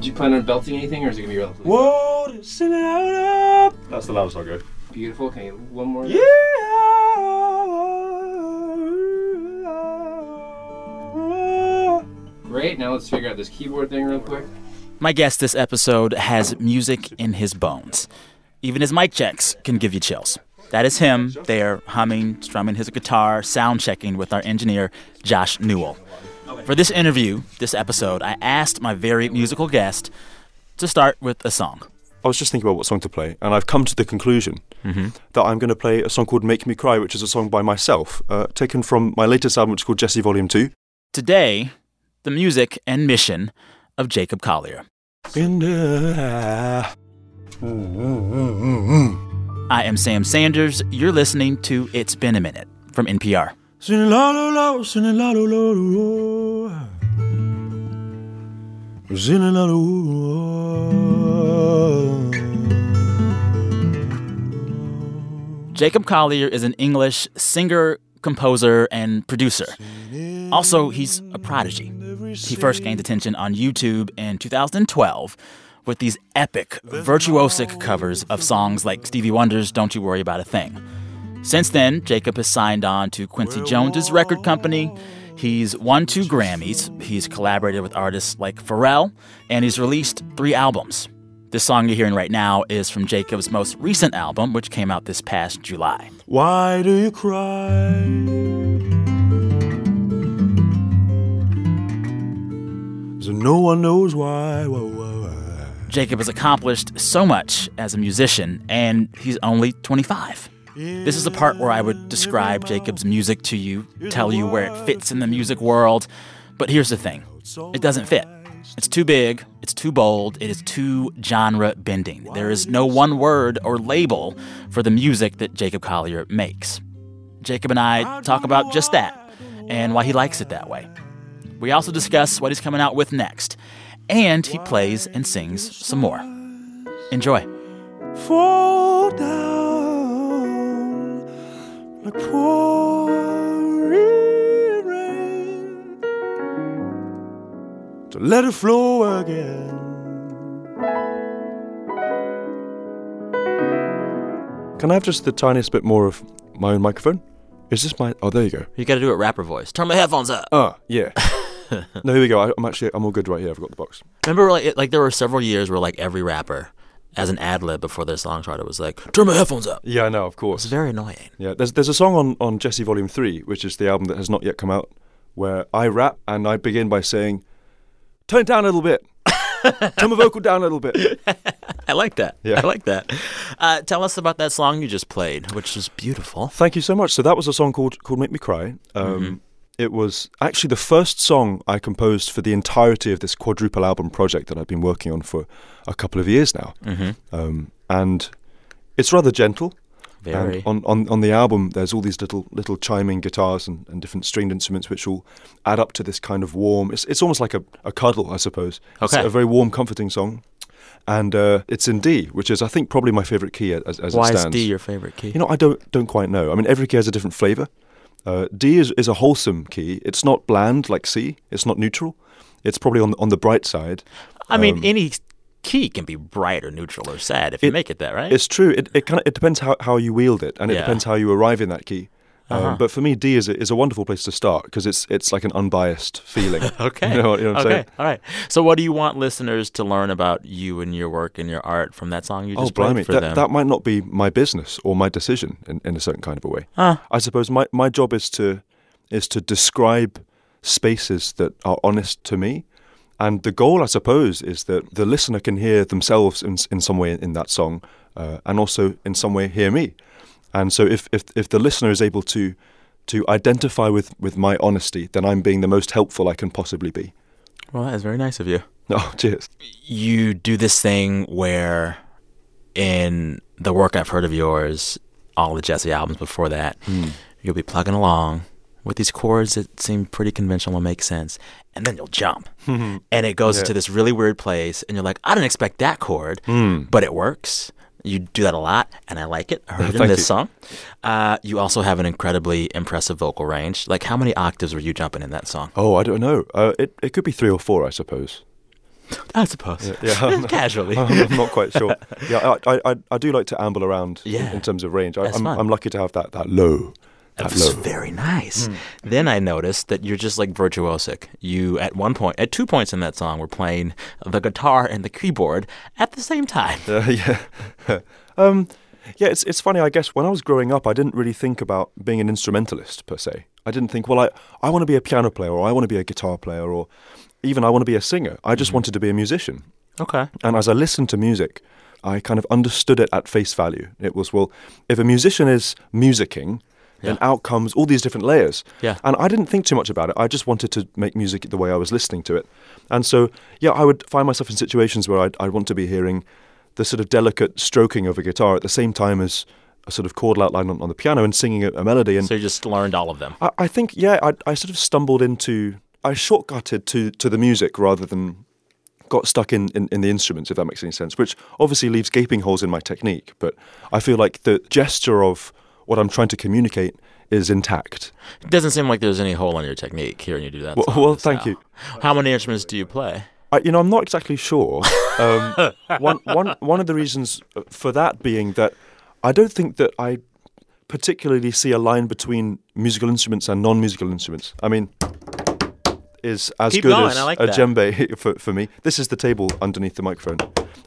Do you plan on belting anything, or is it gonna be relatively Whoa, sing it out up. That's the loudest I'll go. beautiful? Okay, one more. Yeah. Great. Now let's figure out this keyboard thing real quick. My guest this episode has music in his bones. Even his mic checks can give you chills. That is him there humming, strumming his guitar, sound checking with our engineer, Josh Newell. For this interview, this episode, I asked my very musical guest to start with a song. I was just thinking about what song to play, and I've come to the conclusion that I'm going to play a song called Make Me Cry, which is a song by myself, uh, taken from my latest album, which is called Djesse Volume 2. Today, the music and mission of Jacob Collier. The I am Sam Sanders. You're listening to It's Been a Minute from NPR. La la la. Jacob Collier is an English singer, composer, and producer. Also, he's a prodigy. He first gained attention on YouTube in 2012 with these epic, virtuosic covers of songs like Stevie Wonder's Don't You Worry About a Thing. Since then, Jacob has signed on to Quincy Jones's record company. He's won two Grammys. He's collaborated with artists like Pharrell, and he's released three albums. This song you're hearing right now is from Jacob's most recent album, which came out this past July. Why do you cry? So no one knows why. why, why, why. Jacob has accomplished so much as a musician, and he's only 25. This is the part where I would describe Jacob's music to you, tell you where it fits in the music world. But here's the thing it doesn't fit. It's too big, it's too bold, it is too genre bending. There is no one word or label for the music that Jacob Collier makes. Jacob and I talk about just that and why he likes it that way. We also discuss what he's coming out with next, and he plays and sings some more. Enjoy. Fall down like pouring rain. To let it flow again. Can I have just the tiniest bit more of my own microphone? Is this my. Oh, there you go. You got to do it rapper voice. Turn my headphones up. Ah, yeah. no, here we go. I, I'm actually. I'm all good right here. I've got the box. Remember, like, it- like there were several years where like every rapper, as an ad lib before their song started, it was like, "Turn my headphones up." Yeah, I know, of course. It's very annoying. Yeah, there's there's a song on, on Djesse Volume 3, which is the album that has not yet come out, where I rap and I begin by saying, Turn it down a little bit. Turn my vocal down a little bit. I like that. Yeah. I like that. Uh, tell us about that song you just played, which is beautiful. Thank you so much. So that was a song called called Make Me Cry. Um, It was actually the first song I composed for the entirety of this quadruple album project that I've been working on for a couple of years now. Mm-hmm. Um, and it's rather gentle. Very. And on, on, on the album, there's all these little little chiming guitars and, and different stringed instruments, which all add up to this kind of warm. It's it's almost like a, a cuddle, I suppose. It's Okay. a very warm, comforting song, and uh, it's in D, which is I think probably my favorite key as, as Why it is stands. D your favorite key? You know, I don't don't quite know. I mean, every key has a different flavor. Uh, D is, is a wholesome key. It's not bland like C. It's not neutral. It's probably on on the bright side. I mean, um, any key can be bright or neutral or sad if you make it that, right? It's true. It it kind of it depends how, how you wield it, and it Yeah. depends how you arrive in that key. Um, Uh-huh. But for me, D is a, is a wonderful place to start because it's it's like an unbiased feeling. Okay. You know, you know what I'm okay. saying? All right. So, what do you want listeners to learn about you and your work and your art from that song you Oh, just played blimey. for That, them? that might not be my business or my decision in, in a certain kind of a way. Huh. I suppose my, my job is to is to describe spaces that are honest to me. And the goal, I suppose, is that the listener can hear themselves in, in some way in that song uh, and also in some way hear me. And so if, if, if the listener is able to, to identify with, with my honesty, then I'm being the most helpful I can possibly be. Well, that is very nice of you. Oh, cheers. you do this thing where in the work I've heard of yours, all the Djesse albums before that, you'll be plugging along with these chords that seem pretty conventional and make sense, and then you'll jump. and it goes Yeah. into this really weird place, and you're like, I didn't expect that chord, Hmm. but it works. You do that a lot, and I like it. I heard it in this you. song. Uh, you also have an incredibly impressive vocal range. Like, how many octaves were you jumping in that song? Oh, I don't know. Uh, it, it could be three or four, I suppose. I suppose. Yeah, I'm- Casually. I'm not quite sure. Yeah, I, I, I, do like to amble around in- Yeah. in, terms of range. I, That's I'm. I'm lucky to have that, that low. That low. very nice. Then I noticed that you're just like virtuosic. You, at one point, at two points in that song, were playing the guitar and the keyboard at the same time. Uh, yeah. um, yeah, it's, it's funny, I guess, when I was growing up, I didn't really think about being an instrumentalist per se. I didn't think, well, I, I want to be a piano player or I want to be a guitar player or even I want to be a singer. I just wanted to be a musician. Okay. And as I listened to music, I kind of understood it at face value. It was, well, if a musician is musicking, Yeah. out comes all these different layers. Yeah. And I didn't think too much about it. I just wanted to make music the way I was listening to it. And so, yeah, I would find myself in situations where I'd, I'd want to be hearing the sort of delicate stroking of a guitar at the same time as a sort of chordal outline on, on the piano and singing a, a melody. And So you just learned all of them. I, I think, yeah, I, I sort of stumbled into, I shortcutted to, to the music rather than got stuck in, in, in the instruments, if that makes any sense, which obviously leaves gaping holes in my technique. But I feel like the gesture of what I'm trying to communicate is intact. It doesn't seem like there's any hole in your technique hearing you do that. Well- well, thank now. you. How many instruments do you play? I, you know, I'm not exactly sure. Um, one, one, one of the reasons for that being that I don't think that I particularly see a line between musical instruments and non-musical instruments. I mean, is as Keep good going, as like a that. djembe for, for me. This is the table underneath the microphone,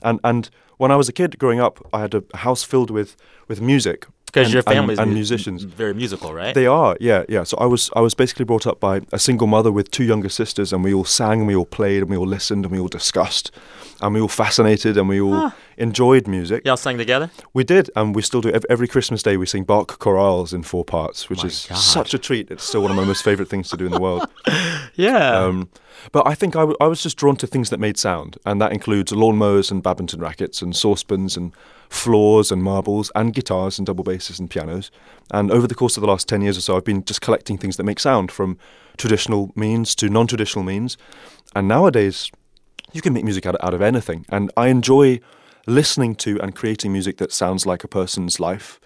and and when I was a kid growing up, I had a house filled with with music Because your family's and, mu- musicians. very musical, right? They are, yeah, yeah. So I was I was basically brought up by a single mother with two younger sisters, and we all sang, and we all played, and we all listened, and we all discussed, and we all fascinated, and we all enjoyed music. Y'all sang together? We did, and we still do. Every, every Christmas day, we sing Bach chorales in four parts, which My is God. such a treat. It's still one of my most favorite things to do in the world. Yeah. Um, but I think I, w- I was just drawn to things that made sound, and that includes lawnmowers and badminton rackets and saucepans and floors and marbles and guitars and double basses and pianos. And over the course of the last 10 years or so, I've been just collecting things that make sound from traditional means to non traditional means. And nowadays, you can make music out of, out of anything. And I enjoy listening to and creating music that sounds like a person's life.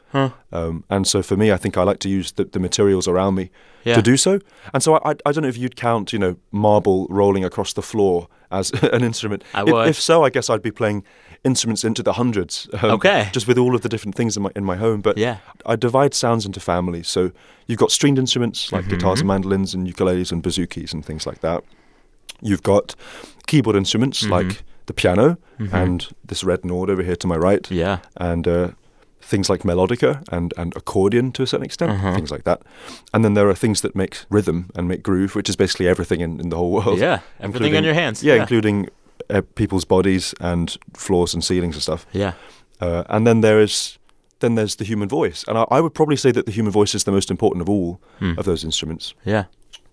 Um, and so for me, I think I like to use the, the materials around me Yeah. to do so. And so I, I, I don't know if you'd count, you know, marble rolling across the floor as an instrument. I If- If, so, I guess I'd be playing instruments into the hundreds. um, Okay. Just with all of the different things in my in my home. But Yeah. I divide sounds into families. So you've got stringed instruments like guitars Mm-hmm. and mandolins and ukuleles and bouzoukis and things like that. You've got keyboard instruments Mm-hmm. like the piano and this red Nord over here to my right yeah. and uh, things like melodica and, and accordion to a certain extent, Uh-huh. things like that. And then there are things that make rhythm and make groove, which is basically everything in, in the whole world. Yeah. Everything in your hands. Yeah, Yeah. including uh, people's bodies and floors and ceilings and stuff. Yeah. Uh, and then there is then there's the human voice, and I, I would probably say that the human voice is the most important of all Hmm. of those instruments, Yeah.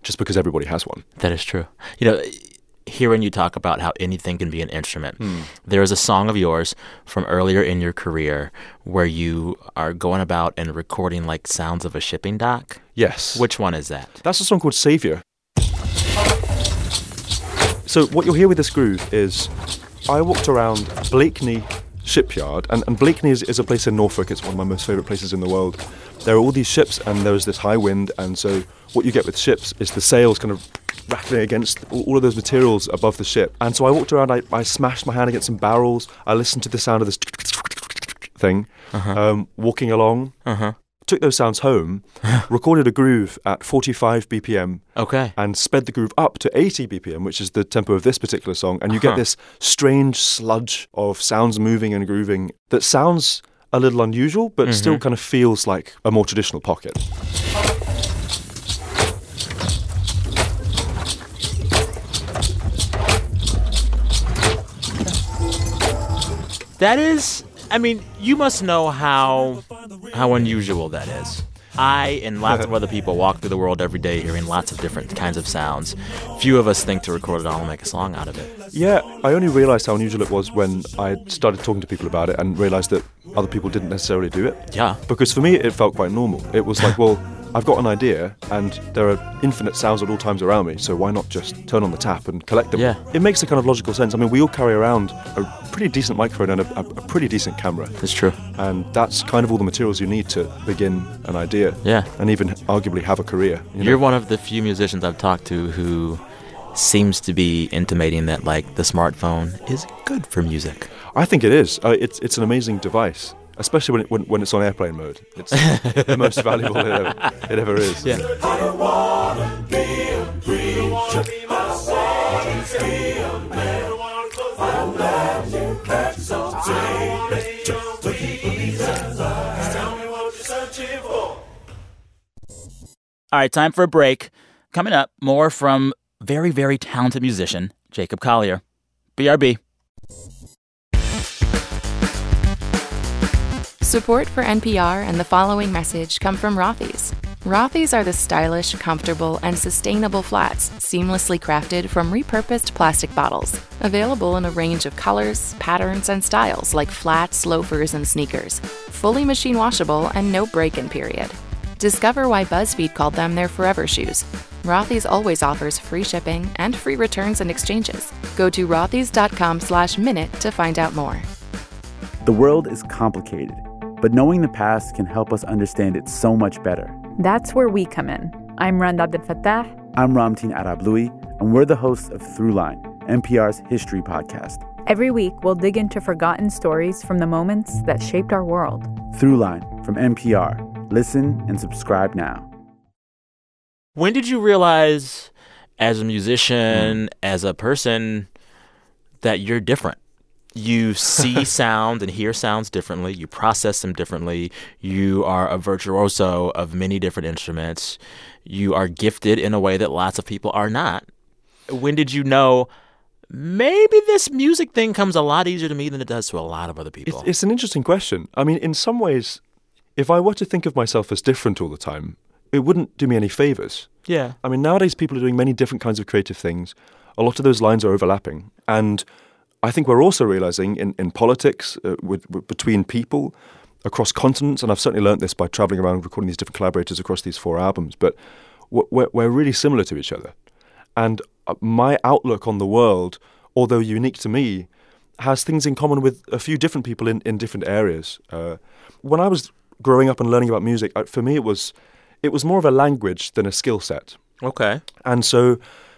just because everybody has one. That is true. You know, hearing you talk about how anything can be an instrument, there is a song of yours from earlier in your career where you are going about and recording like sounds of a shipping dock. Yes, Which one is that? That's a song called Savior. So what you'll hear with this groove is I walked around Blakeney shipyard and, and Blakeney is, is a place in Norfolk, it's one of my most favourite places in the world. There are all these ships and there's this high wind and so what you get with ships is the sails kind of rattling against all of those materials above the ship. And so I walked around, I, I smashed my hand against some barrels, I listened to the sound of this thing, um, walking along. Uh-huh. Took those sounds home, recorded a groove at 45 BPM, Okay. and sped the groove up to 80 BPM, which is the tempo of this particular song, and you Uh-huh. get this strange sludge of sounds moving and grooving that sounds a little unusual, but Mm-hmm. still kind of feels like a more traditional pocket. That is, I mean, you must know how how unusual that is. I and lots of other people walk through the world every day hearing lots of different kinds of sounds. Few of us think to record it all and make a song out of it. Yeah, I only realized how unusual it was when I started talking to people about it and realized that other people didn't necessarily do it. Yeah. Because for me, it felt quite normal. It was like, well, I've got an idea and there are infinite sounds at all times around me, so why not just turn on the tap and collect them? Yeah. It makes a kind of logical sense. I mean, we all carry around a pretty decent microphone and a, a, pretty decent camera. That's true. And that's kind of all the materials you need to begin an idea. Yeah. And even arguably have a career. You know? You're one of the few musicians I've talked to who seems to be intimating that like the smartphone is good for music. I think it is. Uh, it's it's an amazing device, especially when, it, when when it's on airplane mode. It's the most valuable it ever, it ever is. Yeah. All right, time for a break. Coming up, more from very, very talented musician Jacob Collier. BRB. Support for NPR and the following message come from Rothy's. Rothy's are the stylish, comfortable, and sustainable flats seamlessly crafted from repurposed plastic bottles. Available in a range of colors, patterns, and styles like flats, loafers, and sneakers. Fully machine washable and no break in period. Discover why BuzzFeed called them their forever shoes. Rothy's always offers free shipping and free returns and exchanges. Go to rothys.com slash minute to find out more. The world is complicated, but knowing the past can help us understand it so much better. That's where we come in. I'm Rund Abdelfatah. I'm Ramtin Arablouei, and we're the hosts of Throughline, NPR's history podcast. Every week, we'll dig into forgotten stories from the moments that shaped our world. Throughline from NPR. Listen and subscribe now. When did you realize, as a musician, mm. as a person, that you're different? You see sound and hear sounds differently. You process them differently. You are a virtuoso of many different instruments. You are gifted in a way that lots of people are not. When did you know maybe this music thing comes a lot easier to me than it does to a lot of other people? It's, it's an interesting question. I mean, in some ways, if I were to think of myself as different all the time, it wouldn't do me any favors. yeah. I mean, nowadays people are doing many different kinds of creative things. A lot of those lines are overlapping. And I think we're also realizing in, in politics, uh, with, with, between people, across continents, and I've certainly learned this by traveling around recording these different collaborators across these four albums, but we're, we're really similar to each other. And uh, my outlook on the world, although unique to me, has things in common with a few different people in, in different areas. Uh, when I was growing up and learning about music, uh, for me it was it was more of a language than a skill set. Okay. And so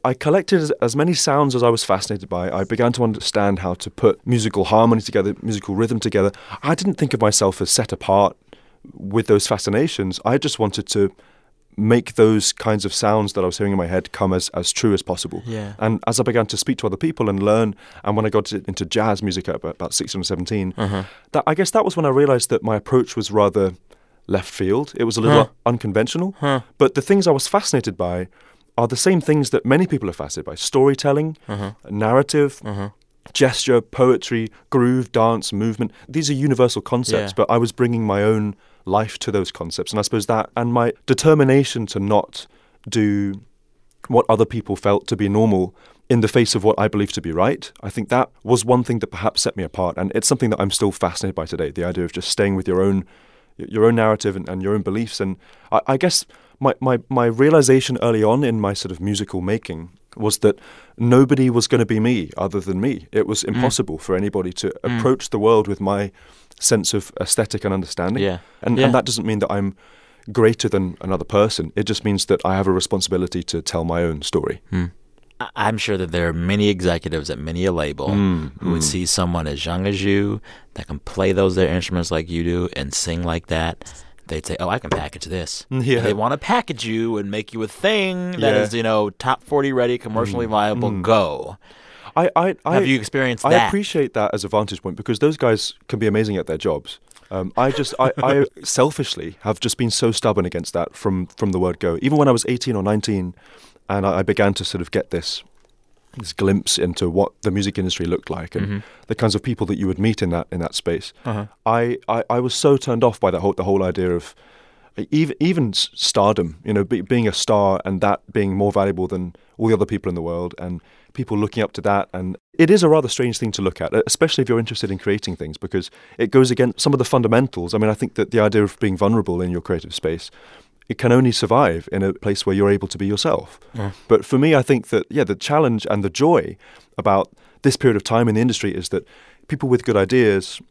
I collected as, as many sounds as I was fascinated by. I began to understand how to put musical harmony together, musical rhythm together. I didn't think of myself as set apart with those fascinations. I just wanted to make those kinds of sounds that I was hearing in my head come as, as true as possible. Yeah. And as I began to speak to other people and learn, and when I got to, into jazz music at about, about 16 or 17, Uh-huh. that I guess that was when I realized that my approach was rather left field. It was a little Huh. unconventional. Huh. But the things I was fascinated by are the same things that many people are fascinated by storytelling, Uh-huh. narrative, Uh-huh. gesture, poetry, groove, dance, movement. These are universal concepts, Yeah. but I was bringing my own life to those concepts. And I suppose that, and my determination to not do what other people felt to be normal in the face of what I believe to be right, I think that was one thing that perhaps set me apart. And it's something that I'm still fascinated by today the idea of just staying with your own. Your own narrative and, and your own beliefs, and I, I guess my, my, my realization early on in my sort of musical making was that nobody was going to be me other than me. It was mm. impossible for anybody to mm. approach the world with my sense of aesthetic and understanding. Yeah. And, Yeah. and that doesn't mean that I'm greater than another person. It just means that I have a responsibility to tell my own story. Hmm. I- I'm sure that there are many executives at many a label mm, who would see someone as young as you that can play those their instruments like you do and sing like that. They'd say, "Oh, I can package this." Yeah. They want to package you and make you a thing that Yeah. is, you know, top forty ready, commercially viable. Go. I, I, I, Have you experienced that? I that? appreciate that as a vantage point because those guys can be amazing at their jobs. Um, I just, I, I selfishly have just been so stubborn against that from from the word go. Even when I was 18 or 19, and I, I began to sort of get this this glimpse into what the music industry looked like and Mm-hmm. the kinds of people that you would meet in that in that space. Uh-huh. I, I, I was so turned off by the whole the whole idea of even even stardom. You know, be, being a star and that being more valuable than all the other people in the world, and people looking up to that. And it is a rather strange thing to look at, especially if you're interested in creating things, because it goes against some of the fundamentals. I mean, I think that the idea of being vulnerable in your creative space. It can only survive in a place where you're able to be yourself. But for me, I think that, yeah, the challenge and the joy about this period of time in the industry is that people with good ideas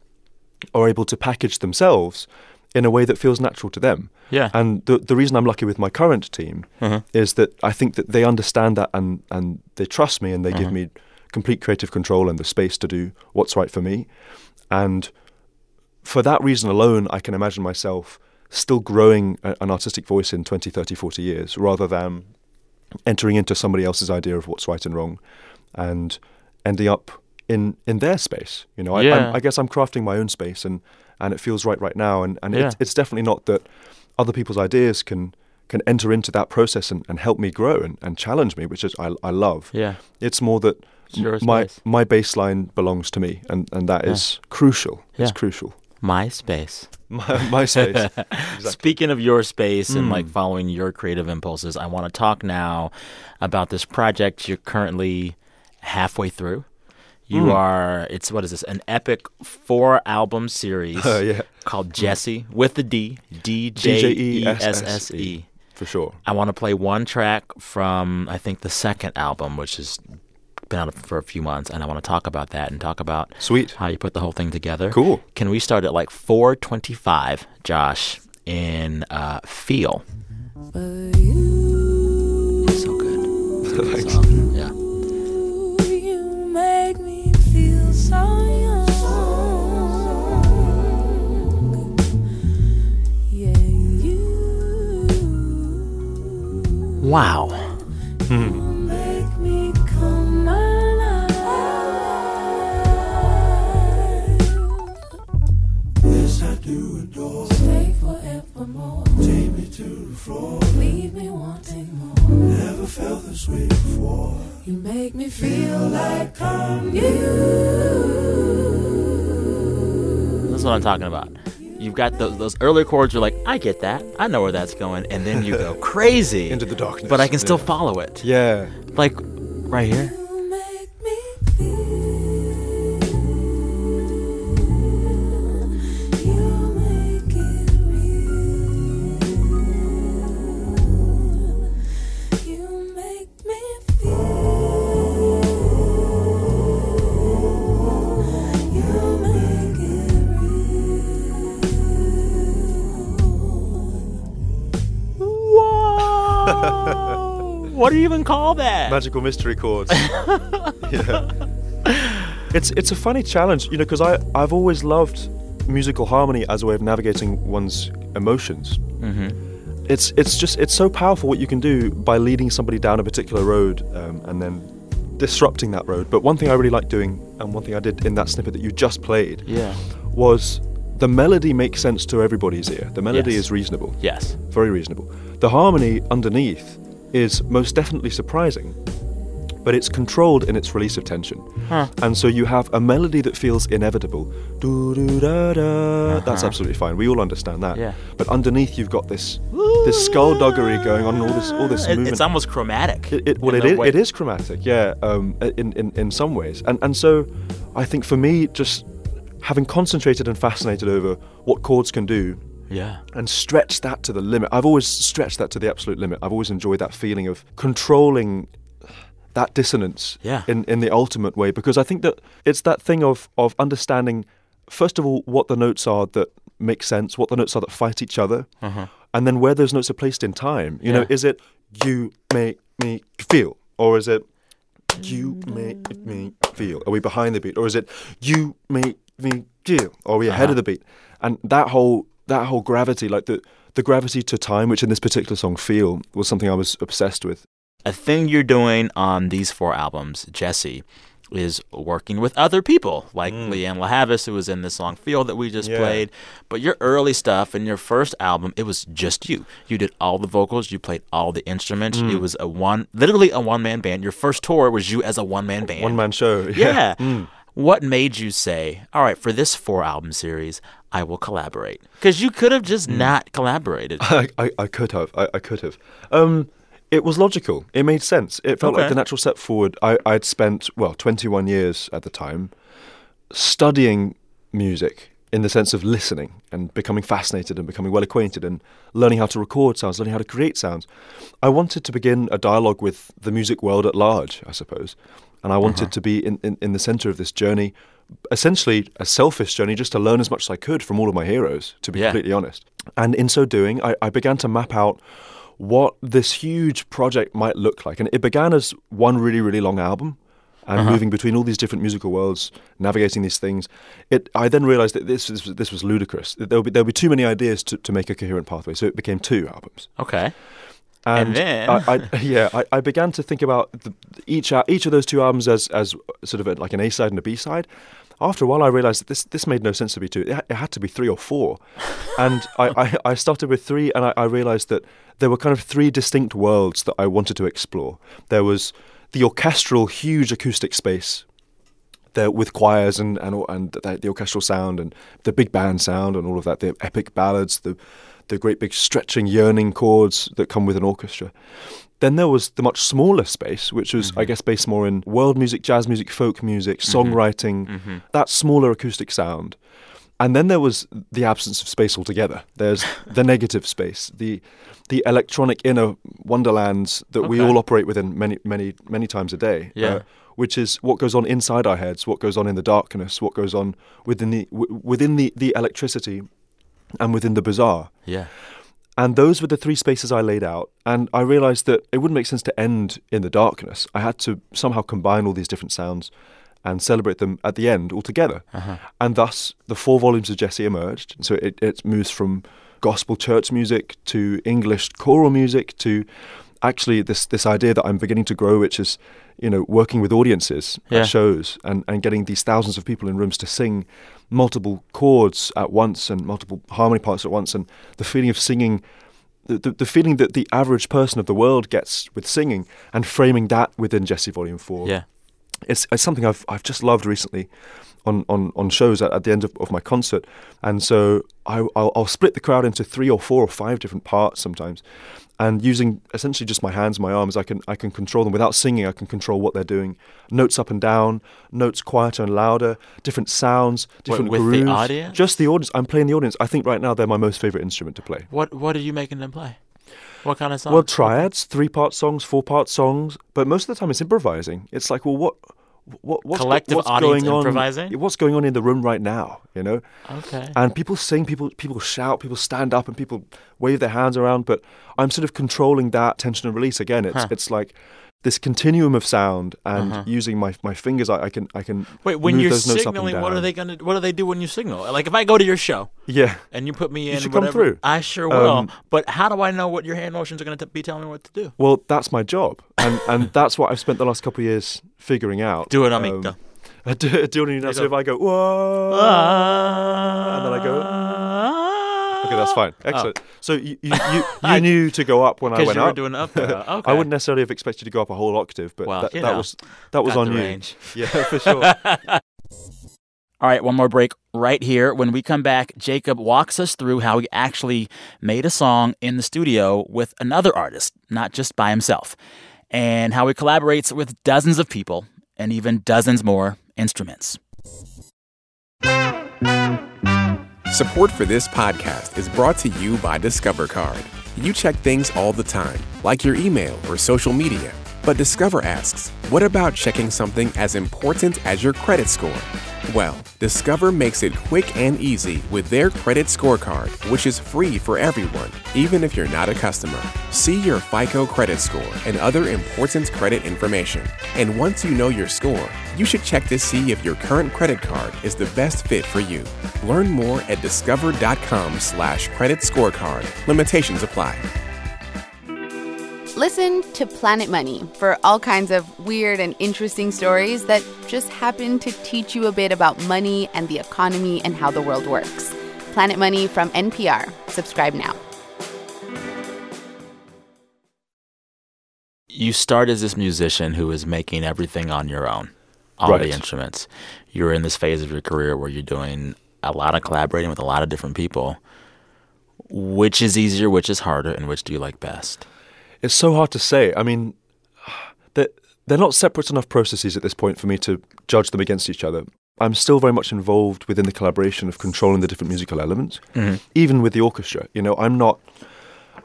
are able to package themselves in a way that feels natural to them. Yeah. And the the reason I'm lucky with my current team Uh-huh. is that I think that they understand that and and they trust me and they Uh-huh. give me complete creative control and the space to do what's right for me. And for that reason alone, I can imagine myself still growing a, an artistic voice in 20, 30, 40 years rather than entering into somebody else's idea of what's right and wrong and ending up in, in their space. You know, I, Yeah. I guess I'm crafting my own space and, and it feels right right now. And, and Yeah. it's, it's definitely not that other people's ideas can can enter into that process and, and help me grow and, and challenge me, which is I, I love. Yeah. It's more that It's my space. my baseline belongs to me, and, and that is crucial. Yeah. It's crucial. MySpace. My, my space. Speaking of your space and Mm. like following your creative impulses, I want to talk now about this project you're currently halfway through. You Mm. are, it's what is this, an epic four album series Uh, yeah, called Djesse with the D, D J E S S E. for sure. I want to play one track from, I think, the second album, which has been out for a few months, and I want to talk about that and talk about Sweet. how you put the whole thing together. Cool. Can we start at like 425, Josh, in uh, Feel? It's so good. It's a good Thanks. song. Yeah. You I'm talking about. You've got those, those early chords, you're like, I get that. I know where that's going. And then you go crazy. Into the darkness. but I can still Yeah. follow it. Yeah. Like right here. Call that? Magical mystery chords. yeah. It's it's a funny challenge, you know, because I I've always loved musical harmony as a way of navigating one's emotions. Mm-hmm. It's it's just it's so powerful what you can do by leading somebody down a particular road um, and then disrupting that road. But one thing I really like doing, and one thing I did in that snippet that you just played, Yeah. was the melody makes sense to everybody's ear. The melody Yes. is reasonable, Yes. very reasonable. The harmony underneath is most definitely surprising, but it's controlled in its release of tension. Huh. And so you have a melody that feels inevitable. Doo doo da da. That's Uh-huh. absolutely fine. We all understand that. Yeah. But underneath you've got this this skullduggery going on, and all this all this It- movement. It's almost chromatic. It, it, well, it is, it is chromatic, yeah, um, in, in, in some ways. And, and so I think for me, just having concentrated and fascinated over what chords can do Yeah. and stretch that to the limit, I've always stretched that to the absolute limit. I've always enjoyed that feeling of controlling that dissonance Yeah. in, in the ultimate way because I think that it's that thing of, of understanding, first of all, what the notes are that make sense, what the notes are that fight each other, Uh-huh. and then where those notes are placed in time. You know, is it you make me feel, or is it you make me feel? Are we behind the beat, or is it you make me feel? Or are we ahead Uh-huh. of the beat? And that whole that whole gravity, like the the gravity to time, which in this particular song, "Feel," was something I was obsessed with. A thing you're doing on these four albums, Djesse, is working with other people like Lianne La Havas, who was in this song Feel that we just Mm. Yeah. played. But your early stuff and your first album, it was just you. You did all the vocals, you played all the instruments. Mm. It was a one, literally a one man band. Your first tour was you as a one man band. One man show. Yeah. Mm. What made you say, all right, for this four album series, I will collaborate? Because you could have just Mm. not collaborated. I, I, I could have. I, I could have. Um, it was logical. It made sense. It felt Okay. like the natural step forward. I, I'd spent, well, 21 years at the time studying music in the sense of listening and becoming fascinated and becoming well acquainted and learning how to record sounds, learning how to create sounds. I wanted to begin a dialogue with the music world at large, I suppose. And I wanted to be in, in, in the center of this journey, essentially a selfish journey, just to learn as much as I could from all of my heroes, to be Yeah. completely honest. And in so doing, I, I began to map out what this huge project might look like. And it began as one really, really long album. And Uh-huh. moving between all these different musical worlds, navigating these things, it. I then realized that this this, was- this was ludicrous. There would be there would be too many ideas to, to make a coherent pathway, so it became two albums. Okay. And, And then- I, I, yeah, I, I began to think about the, each uh, each of those two albums as as sort of a, like an A side and a B side. After a while, I realized that this this made no sense to be two. It, it had to be three or four, and I, I, I started with three, and I, I realized that there were kind of three distinct worlds that I wanted to explore. There was the orchestral, huge acoustic space there with choirs and and and the, the orchestral sound and the big band sound and all of that, the epic ballads, the the great big stretching, yearning chords that come with an orchestra. Then there was the much smaller space, which was, I mm-hmm. guess, based more in world music, jazz music, folk music, mm-hmm. songwriting, mm-hmm. that smaller acoustic sound. And then there was the absence of space altogether. There's the negative space, the the electronic inner wonderlands that we all operate within many, many, many times a day. uh, Yeah. which is what goes on inside our heads, what goes on in the darkness, what goes on within the w- within the, the electricity, and within the bizarre. Yeah. And those were the three spaces I laid out. And I realized that it wouldn't make sense to end in the darkness. I had to somehow combine all these different sounds and celebrate them at the end all together. Uh-huh. And thus, the four volumes of Djesse emerged. So it, it moves from gospel church music to English choral music to actually this, this idea that I'm beginning to grow, which is, you know, working with audiences Yeah. at shows and, and getting these thousands of people in rooms to sing multiple chords at once and multiple harmony parts at once. And the feeling of singing the, the, the feeling that the average person of the world gets with singing and framing that within Djesse Volume 4 Yeah. it's, it's something I've I've just loved recently on, on, on shows at, at the end of, of my concert. And so I, I'll, I'll split the crowd into three or four or five different parts sometimes. And using essentially just my hands, my arms, I can I can control them without singing. I can control what they're doing, notes up and down, notes quieter and louder, different sounds, different with the grooves. audience? Just the audience. I'm playing the audience. I think right now they're my most favorite instrument to play. What What are you making them play? What kind of song? Well, triads, three part songs, four part songs, but most of the time it's improvising. It's like, well, what, what, what's, Collective what's audience going on? improvising? What's going on in the room right now? You know, Okay. and people sing, people people shout, people stand up, and people wave their hands around. But I'm sort of controlling that tension and release again. It's Huh. it's like this continuum of sound, and Uh-huh. using my, my fingers, I, I can I can Wait, when you're those notes up and signaling, what are they gonna? What do they do when you signal? Like if I go to your show Yeah, and you put me in You in, should come whatever, through. I sure will. Um, but how do I know what your hand motions are gonna t- be telling me what to do? well, that's my job, and and that's what I've spent the last couple of years figuring out. Do it on. Um, Go. do, do it on you now. So if I go, whoa, and then I go, Okay, that's fine. Ah. Excellent. So you you, you, you Oh. Knew to go up when I went you were up. doing up there. Okay. I wouldn't necessarily have expected you to go up a whole octave, but Well, that, you that know, was that was got on the you. range. Yeah, for sure. All right, one more break right here. When we come back, Jacob walks us through how he actually made a song in the studio with another artist, not just by himself, and how he collaborates with dozens of people and even dozens more instruments. Support for this podcast is brought to you by Discover Card. You check things all the time, like your email or social media. But Discover asks, what about checking something as important as your credit score? Well, Discover makes it quick and easy with their credit scorecard, which is free for everyone, even if you're not a customer. See your FICO credit score and other important credit information. And once you know your score, you should check to see if your current credit card is the best fit for you. Learn more at discover.com slash credit scorecard. Limitations apply. Listen to Planet Money for all kinds of weird and interesting stories that just happen to teach you a bit about money and the economy and how the world works. Planet Money from NPR. Subscribe now. You start as this musician who is making everything on your own, all the Right. instruments. You're in this phase of your career where you're doing a lot of collaborating with a lot of different people. Which is easier, which is harder, and which do you like best? It's so hard to say. I mean, they're, they're not separate enough processes at this point for me to judge them against each other. I'm still very much involved within the collaboration of controlling the different musical elements, mm-hmm. even with the orchestra. You know, I'm not,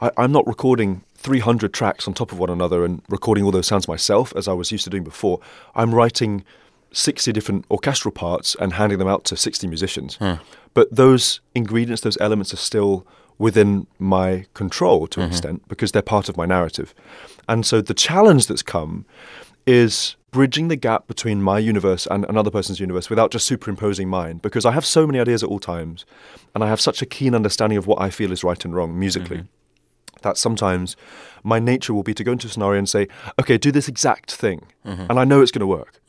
I, I'm not recording 300 tracks on top of one another and recording all those sounds myself as I was used to doing before. I'm writing 60 different orchestral parts and handing them out to 60 musicians. But those ingredients, those elements are still within my control to an mm-hmm. extent because they're part of my narrative. And so the challenge that's come is bridging the gap between my universe and another person's universe without just superimposing mine because I have so many ideas at all times and I have such a keen understanding of what I feel is right and wrong musically mm-hmm. that sometimes my nature will be to go into a scenario and say, okay, do this exact thing. Mm-hmm. And I know it's going to work.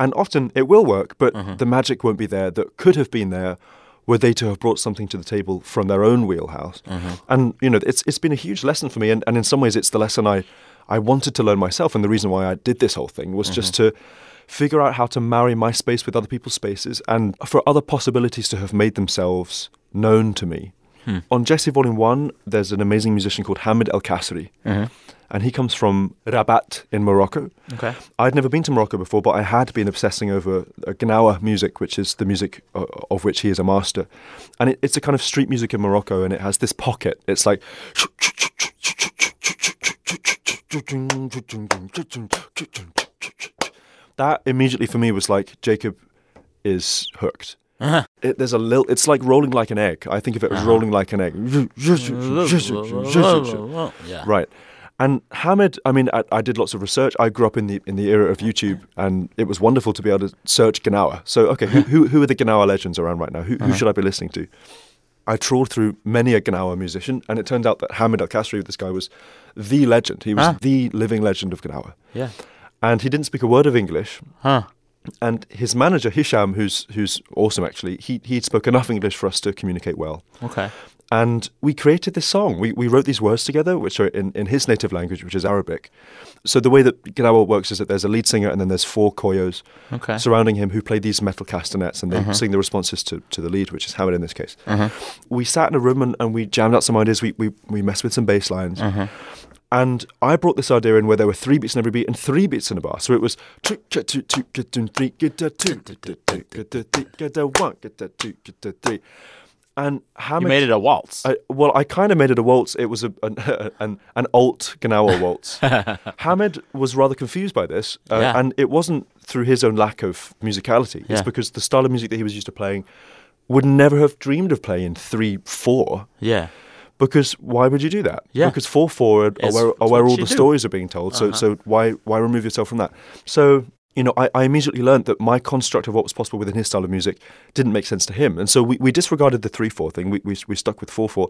And often it will work, but the magic won't be there that could have been there were they to have brought something to the table from their own wheelhouse. Mm-hmm. And, you know, it's, it's been a huge lesson for me. And, and in some ways, it's the lesson I, I wanted to learn myself. And the reason why I did this whole thing was just mm-hmm. to figure out how to marry my space with other people's spaces and for other possibilities to have made themselves known to me. Hmm. On Djesse Volume 1, there's an amazing musician called Hamid El Kasri. Mm-hmm. And he comes from Rabat in Morocco. Okay. I'd never been to Morocco before, but I had been obsessing over uh, Gnawa music, which is the music uh, of which he is a master. And it, it's a kind of street music in Morocco, and it has this pocket. It's like. That immediately for me was like, Jacob is hooked. It, there's a little. It's like rolling like an egg. I think of it as rolling like an egg. yeah. Right. And Hamid, I mean, I, I did lots of research. I grew up in the in the era of YouTube, and it was wonderful to be able to search Gnawa. So, okay, who, who, are the Gnawa legends around right now? Who, who should I be listening to? I trawled through many a Gnawa musician, and it turned out that Hamid El Kasri, this guy, was the legend. He was Ah. the living legend of Gnawa. Yeah. And he didn't speak a word of English. Huh. And his manager, Hisham, who's who's awesome actually, he he spoke enough English for us to communicate well. Okay. And we created this song. We, we wrote these words together, which are in, in his native language, which is Arabic. So the way that Gnawa works is that there's a lead singer and then there's four koyos Okay. surrounding him who play these metal castanets and they sing the responses to, to the lead, which is Hamid in this case. We sat in a room and, and we jammed out some ideas. We, we, we messed with some bass lines. And I brought this idea in where there were three beats in every beat and three beats in a bar. So it was two, get two, two, get two, three, get a two, get a two, get a three, get a one, get a two, get a three. And Hamid You made it a waltz. I, well, I kind of made it a waltz. It was a, an, an, an alt Gnawa waltz. Hamid was rather confused by this, uh, Yeah. and it wasn't through his own lack of musicality. Yeah. It's because the style of music that he was used to playing would never have dreamed of playing three four. yeah. Because why would you do that? Yeah. Because four four are, are where, are where all the do. stories are being told. So Uh-huh. so why why remove yourself from that? So you know, I, I immediately learned that my construct of what was possible within his style of music didn't make sense to him, and so we, we disregarded the three four thing. We, we we stuck with four four.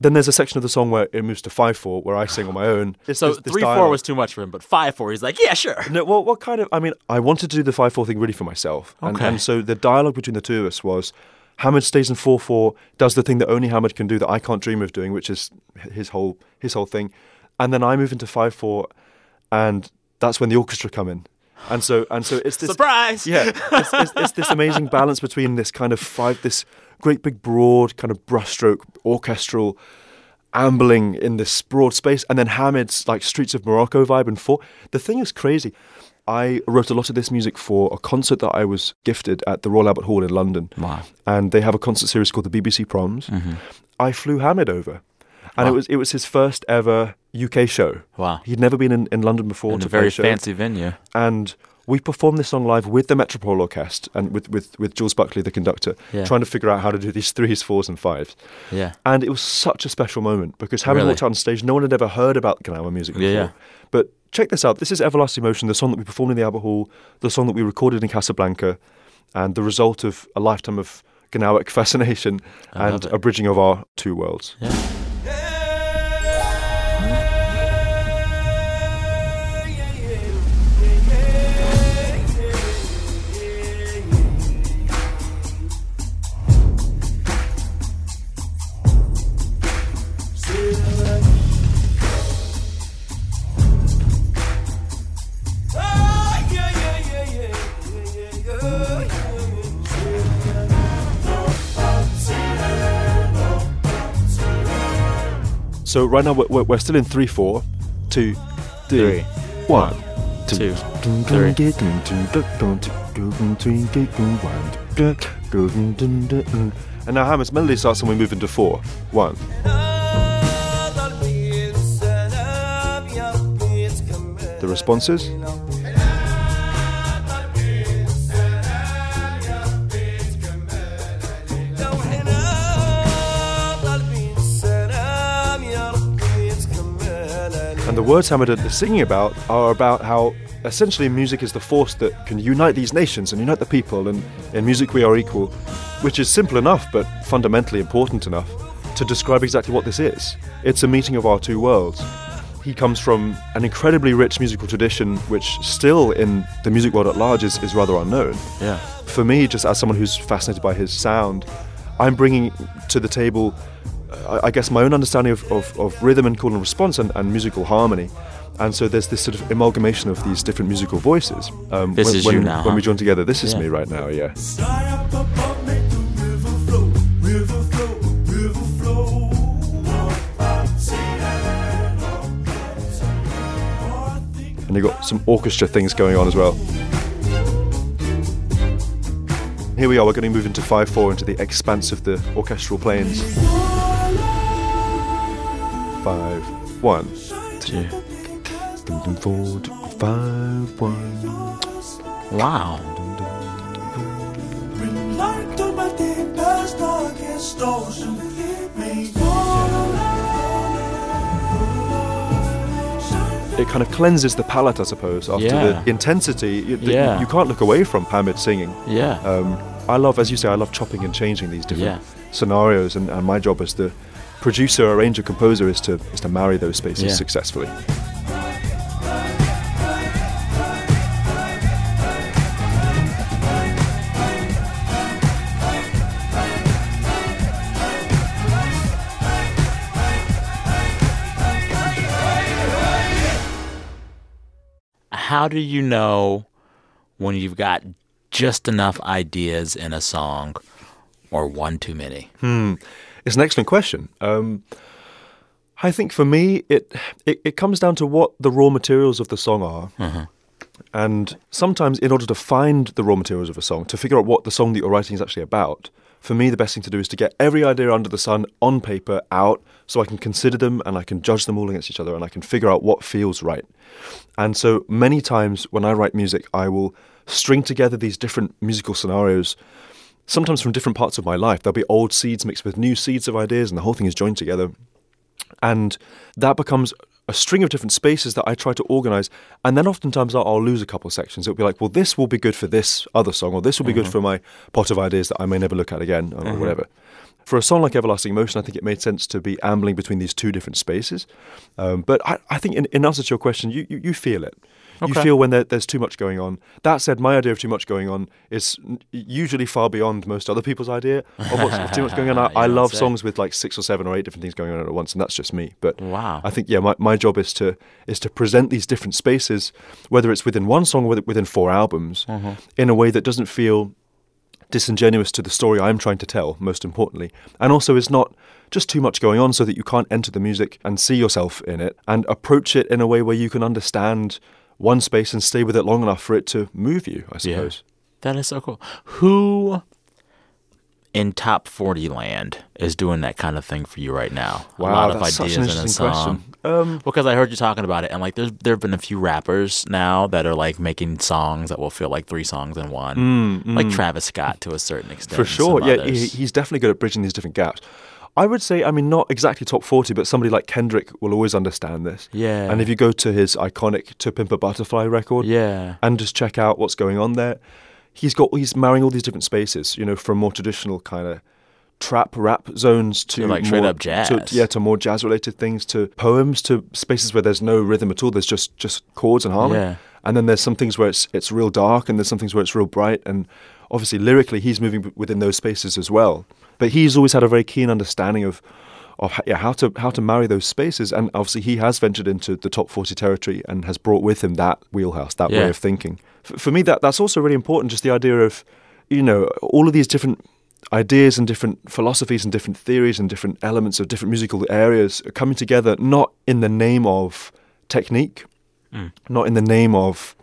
Then there's a section of the song where it moves to five four, where I sing on my own. So this- this three four was too much for him, but five four, he's like, yeah, sure. No, well, what kind of? I mean, I wanted to do the five four thing really for myself, and, Okay. and so the dialogue between the two of us was, Hamid stays in four four, does the thing that only Hamid can do that I can't dream of doing, which is his whole his whole thing, and then I move into five four, and that's when the orchestra come in, and so and so it's this Surprise! yeah, it's, it's, it's this amazing balance between this kind of five, this great big broad kind of brushstroke orchestral ambling in this broad space, and then Hamid's like Streets of Morocco vibe and four. The thing is crazy. I wrote a lot of this music for a concert that I was gifted at the Royal Albert Hall in London. Wow. And they have a concert series called the BBC Proms. Mm-hmm. I flew Hamid over. And it was it was his first ever UK show. Wow. He'd never been in, in London before. In to a very fancy venue. and we performed this song live with the Metropole Orchestra and with, with, with Jules Buckley, the conductor, Yeah. trying to figure out how to do these threes, fours, and fives. Yeah. And it was such a special moment because having Really? walked out on stage, no one had ever heard about Gnawa music before. Yeah, yeah. But check this out. This is Everlasting Motion, the song that we performed in the Albert Hall, the song that we recorded in Casablanca, and the result of a lifetime of Gnawic fascination I and a bridging of our two worlds. So right now we're, we're, still in three four, two, three, Three. one, two, three. And now Hammers's melody starts and we move into four. One. The responses. And the words Hamid is singing about are about how essentially music is the force that can unite these nations and unite the people, and in music we are equal, which is simple enough but fundamentally important enough to describe exactly what this is. It's a meeting of our two worlds. He comes from an incredibly rich musical tradition, which still in the music world at large is, is rather unknown. Yeah. For me, just as someone who's fascinated by his sound, I'm bringing to the table, I guess, my own understanding of, of, of rhythm and call and response and, and musical harmony. And so there's this sort of amalgamation of these different musical voices. Um, This when, is when, you now, When we join together, this is Yeah. me right now, yeah. And you've got some orchestra things going on as well. Here we are, we're going to move into 5 4 into the expanse of the orchestral plains. 5 1 Two. 4 5 1 Wow. it kind of cleanses the palate, I suppose, after Yeah. the intensity. You, the- Yeah. you can't look away from Hamid singing. Yeah. Um, I love, as you say, I love chopping and changing these different Yeah. scenarios, and, and my job is the producer, arranger, composer is to is to marry those spaces Yeah. successfully. How do you know when you've got just enough ideas in a song or one too many? Hmm. It's an excellent question. Um, I think for me, it, it it comes down to what the raw materials of the song are. Uh-huh. And sometimes, in order to find the raw materials of a song, to figure out what the song that you're writing is actually about, for me, the best thing to do is to get every idea under the sun on paper out so I can consider them and I can judge them all against each other and I can figure out what feels right. And so many times when I write music, I will string together these different musical scenarios, sometimes from different parts of my life. There'll be old seeds mixed with new seeds of ideas, and the whole thing is joined together. And that becomes a string of different spaces that I try to organize. And then oftentimes I'll, I'll lose a couple of sections. It'll be like, well, this will be good for this other song, or this will be good Mhm. for my pot of ideas that I may never look at again, or Mhm. whatever. For a song like Everlasting Emotion, I think it made sense to be ambling between these two different spaces. Um, but I, I think, in, in answer to your question, you, you, you feel it. You feel when there, there's too much going on. That said, my idea of too much going on is usually far beyond most other people's idea of what's too much going on. I, I love songs with like six or seven or eight different things going on at once, and that's just me. But Wow. I think yeah, my, my job is to is to present these different spaces, whether it's within one song or within four albums, Mhm. in a way that doesn't feel disingenuous to the story I'm trying to tell, most importantly, and also is not just too much going on so that you can't enter the music and see yourself in it and approach it in a way where you can understand one space and stay with it long enough for it to move you, I suppose. Yeah. That is so cool. Who in top 40 land is doing that kind of thing for you right now? a Wow, lot of ideas in a song. Um, because I heard you talking about it, and like there's there have been a few rappers now that are like making songs that will feel like three songs in one, Mm, like mm. Travis Scott to a certain extent. For sure, yeah, he, he's definitely good at bridging these different gaps. I would say, I mean, not exactly top 40, but somebody like Kendrick will always understand this. Yeah. And if you go to his iconic To Pimp a Butterfly record Yeah. and just check out what's going on there, he's got, he's marrying all these different spaces, you know, from more traditional kind of trap rap zones to To, like, straight more, up jazz. To, yeah, to more jazz related things, to poems, to spaces where there's no rhythm at all. There's just, just chords and harmony. Yeah. And then there's some things where it's it's real dark, and there's some things where it's real bright. And obviously, lyrically, he's moving within those spaces as well. But he's always had a very keen understanding of of yeah, how to how to marry those spaces. And obviously, he has ventured into the top forty territory and has brought with him that wheelhouse, that Yeah. way of thinking. F- for me, that that's also really important. Just the idea of you know all of these different ideas and different philosophies and different theories and different elements of different musical areas are coming together not in the name of technique Mm. not in the name of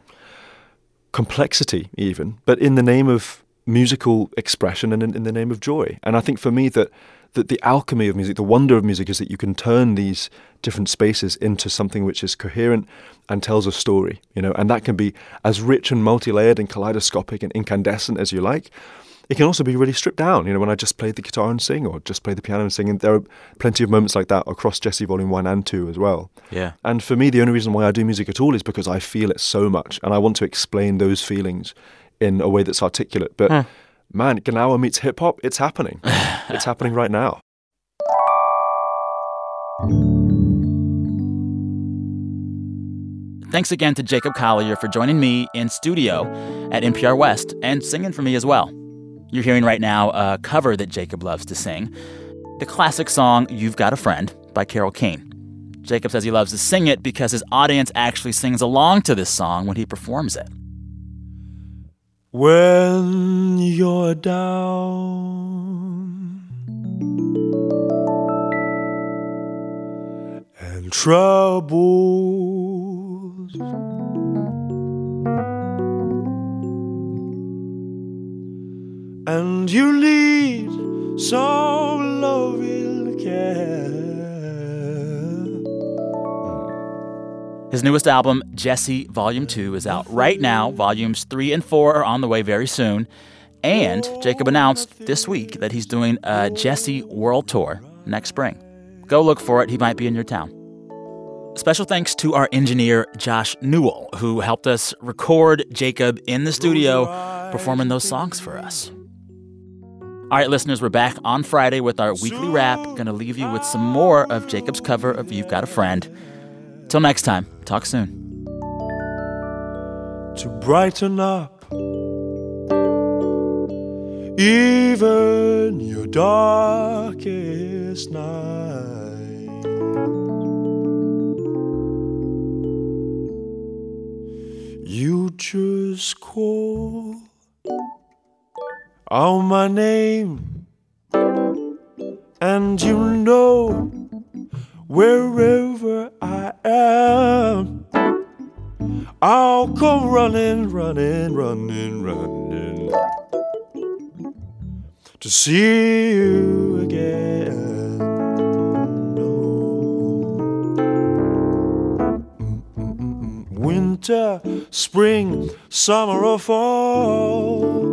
complexity, even, but in the name of musical expression and in, in the name of joy. And I think for me that that the alchemy of music, the wonder of music, is that you can turn these different spaces into something which is coherent and tells a story. You know, and that can be as rich and multi-layered and kaleidoscopic and incandescent as you like. It can also be really stripped down. You know, when I just played the guitar and sing, or just play the piano and sing, and there are plenty of moments like that across Djesse Volume One and Two as well. Yeah. And for me, the only reason why I do music at all is because I feel it so much, and I want to explain those feelings in a way that's articulate. But man, Gnawa meets hip hop, it's happening. it's happening right now. Thanks again to Jacob Collier for joining me in studio at NPR West and singing for me as well. You're hearing right now a cover that Jacob loves to sing the classic song You've Got a Friend by Carole King. Jacob says he loves to sing it because his audience actually sings along to this song when he performs it. When you're down and troubles and you need some loving care. His newest album, Djesse Volume 2, is out right now. Volumes 3 and 4 are on the way very soon. And Jacob announced this week that he's doing a Djesse World Tour next spring. Go look for it, he might be in your town. Special thanks to our engineer, Josh Newell, who helped us record Jacob in the studio performing those songs for us. All right, listeners, we're back on Friday with our weekly wrap. Gonna leave you with some more of Jacob's cover of You've Got a Friend. Till next time, talk soon. to brighten up even your darkest night. You just call out my name, and you know wherever I am. I'll come running, running, running, running to see you again. Winter, spring, summer, or fall.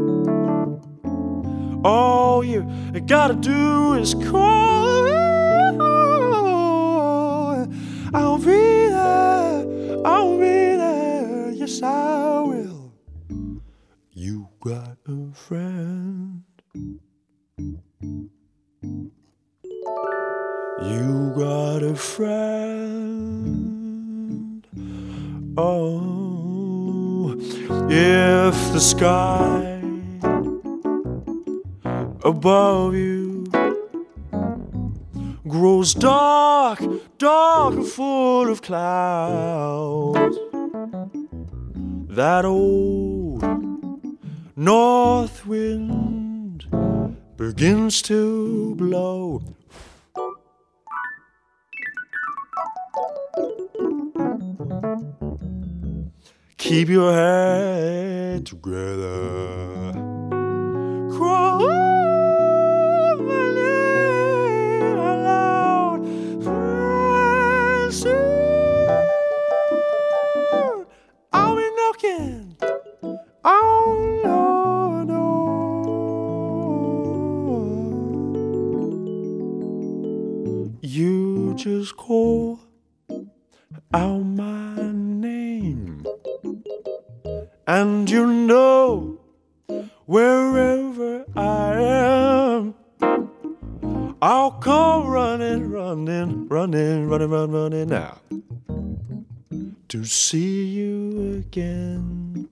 All you gotta do is call. Above you grows dark, dark and full of clouds, that old north wind begins to blow. Keep your head together. You just call out my name, and you know wherever I am. I'll come running, running, running, running, running, running now to see you again.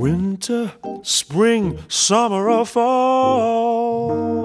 Winter, spring, summer, or fall.